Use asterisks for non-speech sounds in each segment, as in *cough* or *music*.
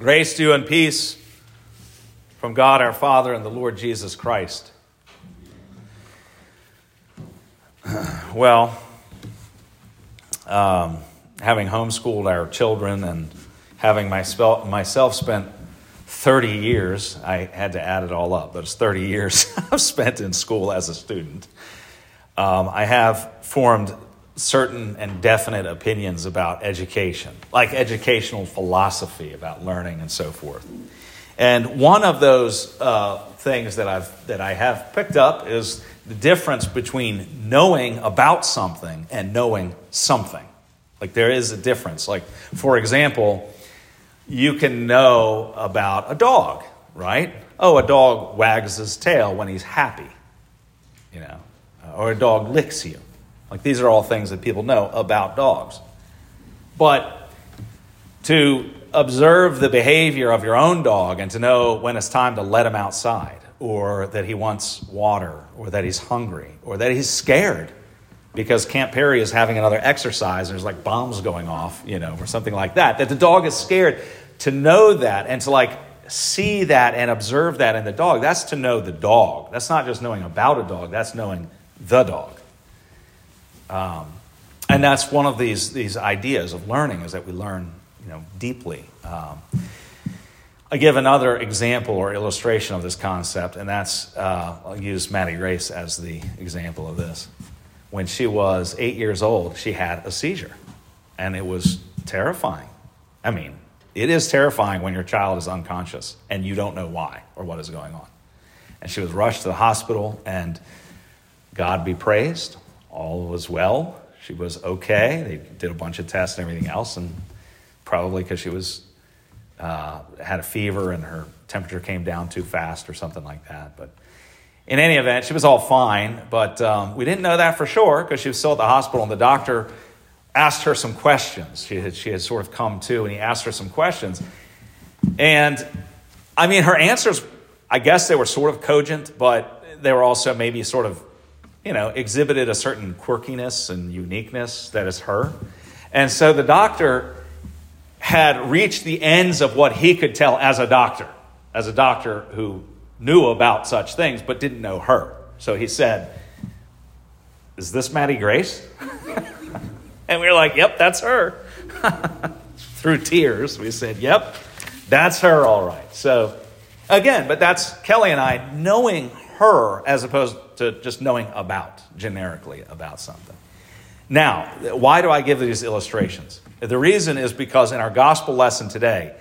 Grace to you and peace from God our Father and the Lord Jesus Christ. *sighs* Well, um, having homeschooled our children and having myself spent 30 years, I had to add it all up, but it's 30 years *laughs* I've spent in school as a student. Um, I have formed certain and definite opinions about education, like educational philosophy about learning and so forth. And one of those uh, things that I've that I have picked up is the difference between knowing about something and knowing something. Like there is a difference. Like for example, you can know about a dog, right? Oh, a dog wags his tail when he's happy, you know, or a dog licks you. Like these are all things that people know about dogs. But to observe the behavior of your own dog and to know when it's time to let him outside, or that he wants water, or that he's hungry, or that he's scared because Camp Perry is having another exercise and there's like bombs going off, you know, or something like that, that the dog is scared. To know that and to like see that and observe that in the dog, that's to know the dog. That's not just knowing about a dog, that's knowing the dog. Um, and that's one of these, these ideas of learning is that we learn you know, deeply. Um, I give another example or illustration of this concept, and that's uh, I'll use Maddie Grace as the example of this. When she was eight years old, she had a seizure, and it was terrifying. I mean, it is terrifying when your child is unconscious and you don't know why or what is going on. And she was rushed to the hospital, and God be praised, all was well. She was okay. They did a bunch of tests and everything else, and probably because she was uh, had a fever and her temperature came down too fast or something like that. But in any event, she was all fine. But um, we didn't know that for sure because she was still at the hospital, and the doctor asked her some questions. She had, she had sort of come to, and he asked her some questions. And I mean, her answers, I guess they were sort of cogent, but they were also maybe sort of you know, exhibited a certain quirkiness and uniqueness that is her. And so the doctor had reached the ends of what he could tell as a doctor, as a doctor who knew about such things but didn't know her. So he said, Is this Maddie Grace? *laughs* and we were like, Yep, that's her. *laughs* Through tears, we said, Yep, that's her, all right. So again, but that's Kelly and I knowing her as opposed to just knowing about, generically about something. Now, why do I give these illustrations? The reason is because in our gospel lesson today,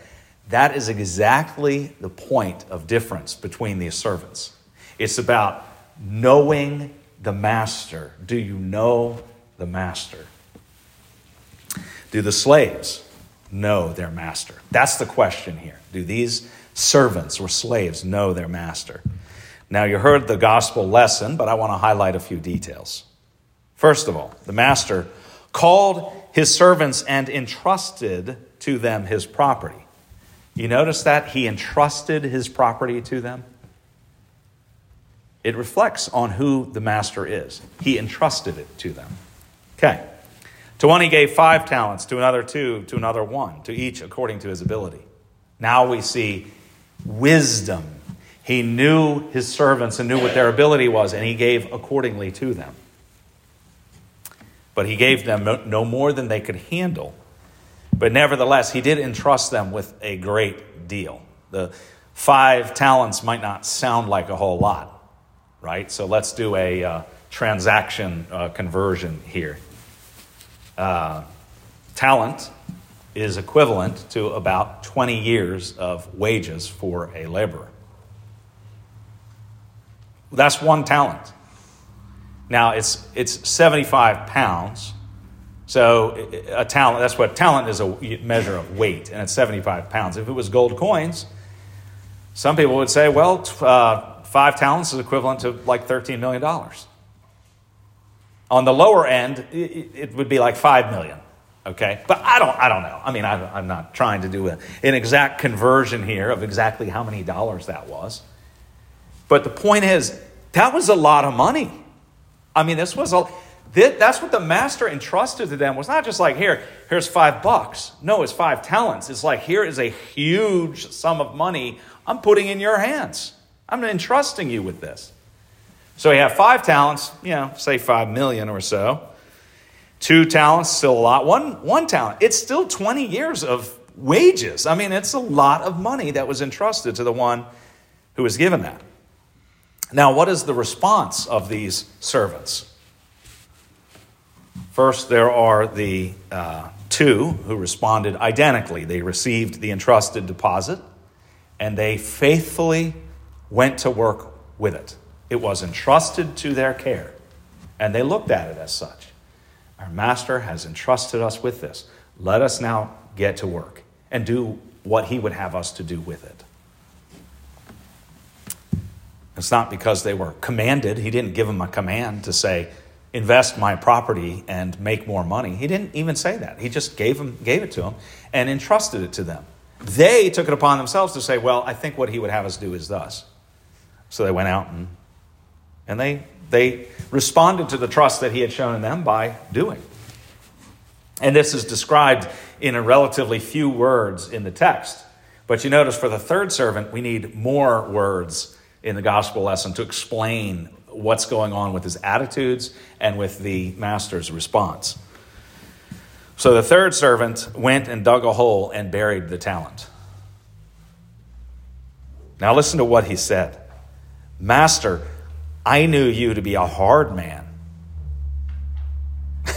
that is exactly the point of difference between these servants. It's about knowing the master. Do you know the master? Do the slaves know their master? That's the question here. Do these servants or slaves know their master? Now, you heard the gospel lesson, but I want to highlight a few details. First of all, the master called his servants and entrusted to them his property. You notice that? He entrusted his property to them. It reflects on who the master is. He entrusted it to them. Okay. To one he gave five talents, to another two, to another one, to each according to his ability. Now we see wisdom he knew his servants and knew what their ability was, and he gave accordingly to them. But he gave them no more than they could handle. But nevertheless, he did entrust them with a great deal. The five talents might not sound like a whole lot, right? So let's do a uh, transaction uh, conversion here. Uh, talent is equivalent to about 20 years of wages for a laborer. That's one talent. Now it's it's 75 pounds. So a talent that's what talent is a measure of weight, and it's 75 pounds. If it was gold coins, some people would say, well, uh, five talents is equivalent to like 13 million dollars. On the lower end, it, it, would be like 5 million. Okay, but I don't I don't know. I mean, I, am not trying to do a, an exact conversion here of exactly how many dollars that was. But the point is, that was a lot of money. I mean, this was a, That's what the master entrusted to them was not just like, here, here's five bucks. No, it's five talents. It's like, here is a huge sum of money I'm putting in your hands. I'm entrusting you with this. So you have five talents, you know, say five million or so. Two talents, still a lot. One, one talent, it's still 20 years of wages. I mean, it's a lot of money that was entrusted to the one who was given that. Now, what is the response of these servants? First, there are the uh, two who responded identically. They received the entrusted deposit and they faithfully went to work with it. It was entrusted to their care, and they looked at it as such. Our master has entrusted us with this. Let us now get to work and do what he would have us to do with it. It's not because they were commanded. He didn't give them a command to say, invest my property and make more money. He didn't even say that. He just gave, them, gave it to them and entrusted it to them. They took it upon themselves to say, well, I think what he would have us do is thus. So they went out and, and they, they responded to the trust that he had shown in them by doing. And this is described in a relatively few words in the text. But you notice for the third servant, we need more words in the gospel lesson to explain what's going on with his attitudes and with the master's response. So the third servant went and dug a hole and buried the talent. Now listen to what he said Master, I knew you to be a hard man. *laughs*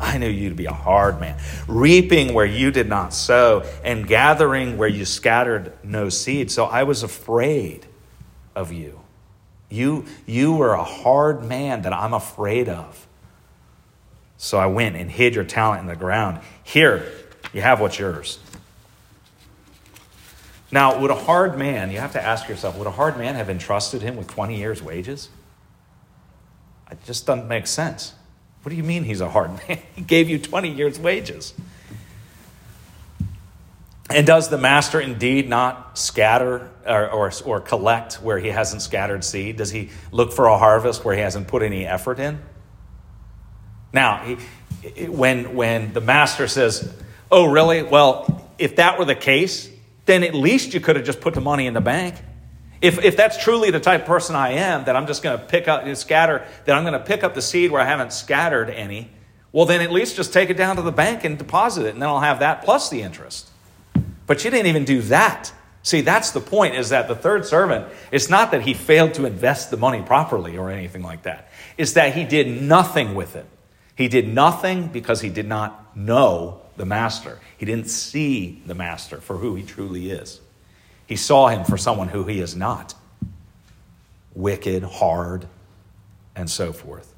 I knew you to be a hard man, reaping where you did not sow, and gathering where you scattered no seed. So I was afraid of you. You, you were a hard man that I'm afraid of. So I went and hid your talent in the ground. Here, you have what's yours. Now, would a hard man, you have to ask yourself, would a hard man have entrusted him with 20 years' wages? It just doesn't make sense. What do you mean he's a hard *laughs* man? He gave you 20 years' wages. And does the master indeed not scatter or, or, or, collect where he hasn't scattered seed? Does he look for a harvest where he hasn't put any effort in? Now, he, when, when the master says, Oh, really? Well, if that were the case, then at least you could have just put the money in the bank. If, if that's truly the type of person I am, that I'm just going to pick up and scatter, that I'm going to pick up the seed where I haven't scattered any, well, then at least just take it down to the bank and deposit it, and then I'll have that plus the interest. But you didn't even do that. See, that's the point is that the third servant, it's not that he failed to invest the money properly or anything like that. It's that he did nothing with it. He did nothing because he did not know the master. He didn't see the master for who he truly is. He saw him for someone who he is not wicked, hard, and so forth.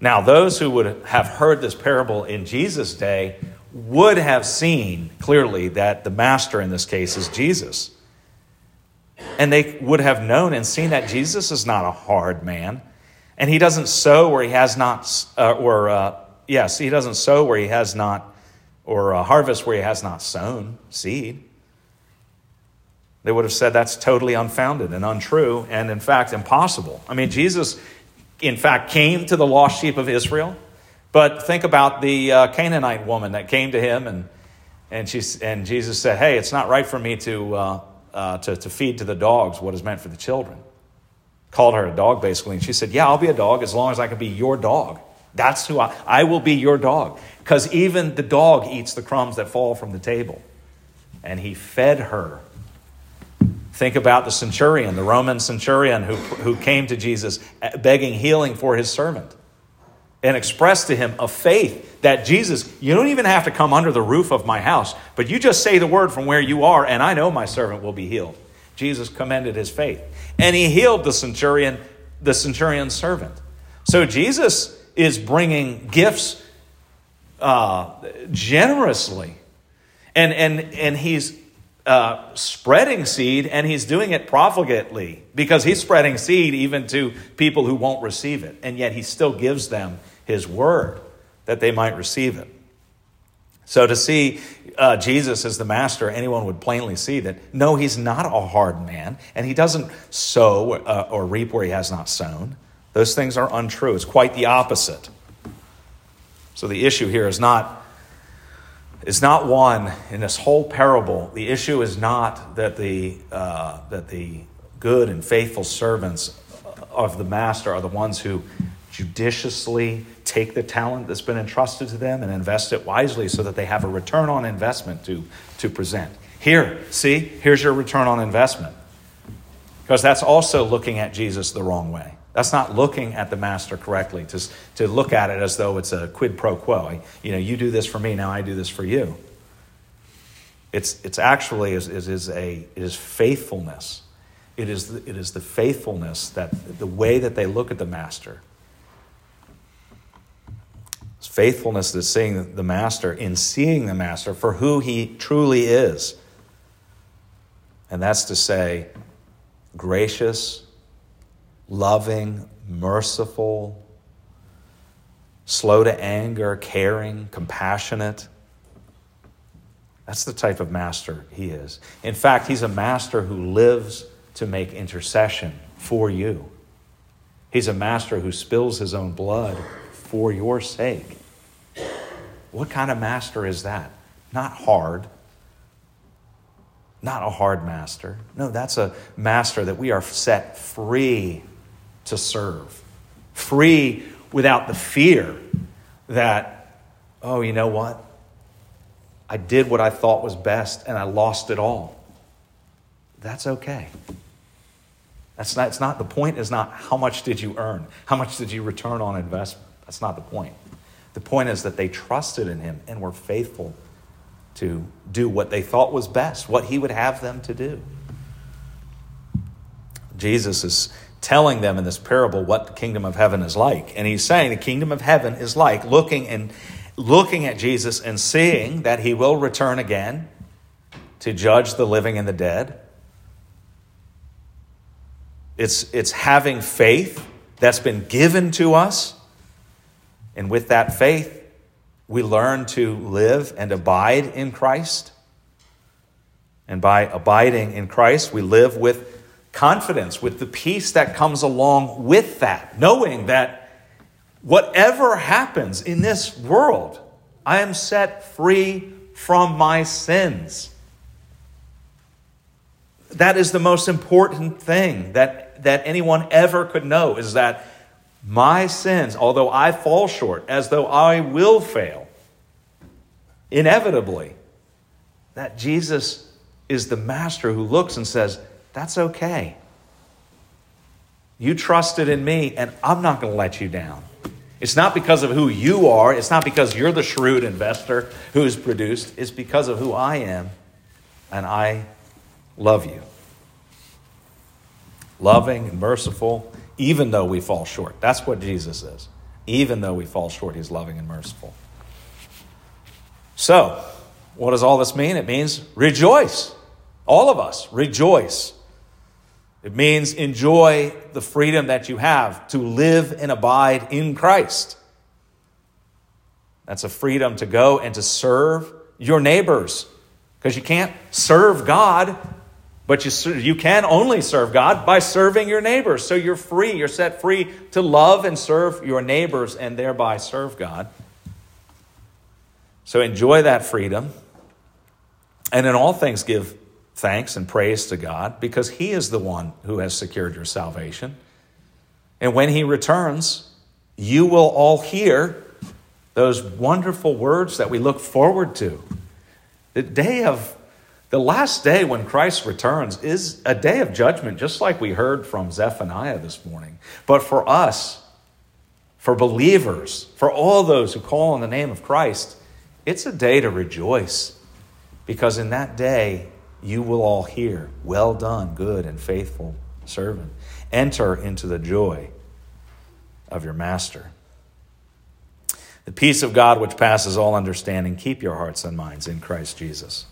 Now, those who would have heard this parable in Jesus' day would have seen clearly that the master in this case is Jesus. And they would have known and seen that Jesus is not a hard man. And he doesn't sow where he has not, uh, or, uh, yes, he doesn't sow where he has not, or uh, harvest where he has not sown seed. They would have said that's totally unfounded and untrue, and in fact, impossible. I mean, Jesus, in fact, came to the lost sheep of Israel. But think about the uh, Canaanite woman that came to him, and, and, she, and Jesus said, Hey, it's not right for me to, uh, uh, to, to feed to the dogs what is meant for the children. Called her a dog, basically. And she said, Yeah, I'll be a dog as long as I can be your dog. That's who I, I will be your dog. Because even the dog eats the crumbs that fall from the table. And he fed her. Think about the centurion, the Roman centurion who, who came to Jesus begging healing for his servant and express to him a faith that Jesus, you don't even have to come under the roof of my house, but you just say the word from where you are, and I know my servant will be healed. Jesus commended his faith. And he healed the centurion, the centurion's servant. So Jesus is bringing gifts uh, generously. And, and, and he's uh, spreading seed, and he's doing it profligately because he's spreading seed even to people who won't receive it. And yet he still gives them his word that they might receive it. So to see uh, Jesus as the master, anyone would plainly see that no, he's not a hard man, and he doesn't sow uh, or reap where he has not sown. Those things are untrue. It's quite the opposite. So the issue here is not is not one in this whole parable. The issue is not that the uh, that the good and faithful servants of the master are the ones who judiciously take the talent that's been entrusted to them and invest it wisely so that they have a return on investment to, to present. Here, see, here's your return on investment. Because that's also looking at Jesus the wrong way. That's not looking at the master correctly, to, to look at it as though it's a quid pro quo. You know, you do this for me, now I do this for you. It's, it's actually is, is, is a, is faithfulness. It is, the, it is the faithfulness that the way that they look at the master. It's faithfulness to seeing the master, in seeing the master for who he truly is. And that's to say, gracious, loving, merciful, slow to anger, caring, compassionate. That's the type of master he is. In fact, he's a master who lives to make intercession for you. He's a master who spills his own blood for your sake. What kind of master is that? Not hard, not a hard master. No, that's a master that we are set free to serve. Free without the fear that, oh, you know what? I did what I thought was best and I lost it all. That's okay. That's not, it's not the point is not how much did you earn? How much did you return on investment? That's not the point. The point is that they trusted in him and were faithful to do what they thought was best, what he would have them to do. Jesus is telling them in this parable what the kingdom of heaven is like. And he's saying the kingdom of heaven is like looking and looking at Jesus and seeing that he will return again to judge the living and the dead. It's, it's having faith that's been given to us. And with that faith, we learn to live and abide in Christ. And by abiding in Christ, we live with confidence, with the peace that comes along with that, knowing that whatever happens in this world, I am set free from my sins. That is the most important thing that, that anyone ever could know is that my sins, although I fall short, as though I will fail, inevitably, that Jesus is the master who looks and says, That's okay. You trusted in me, and I'm not going to let you down. It's not because of who you are, it's not because you're the shrewd investor who's produced, it's because of who I am, and I love you. Loving and merciful, even though we fall short. That's what Jesus is. Even though we fall short, he's loving and merciful. So, what does all this mean? It means rejoice. All of us, rejoice. It means enjoy the freedom that you have to live and abide in Christ. That's a freedom to go and to serve your neighbors. Because you can't serve God, but you, you can only serve God by serving your neighbors. So you're free, you're set free to love and serve your neighbors and thereby serve God. So enjoy that freedom. And in all things, give thanks and praise to God because He is the one who has secured your salvation. And when He returns, you will all hear those wonderful words that we look forward to. The day of the last day when Christ returns is a day of judgment, just like we heard from Zephaniah this morning. But for us, for believers, for all those who call on the name of Christ, it's a day to rejoice because in that day, you will all hear, Well done, good and faithful servant. Enter into the joy of your master. The peace of God, which passes all understanding, keep your hearts and minds in Christ Jesus.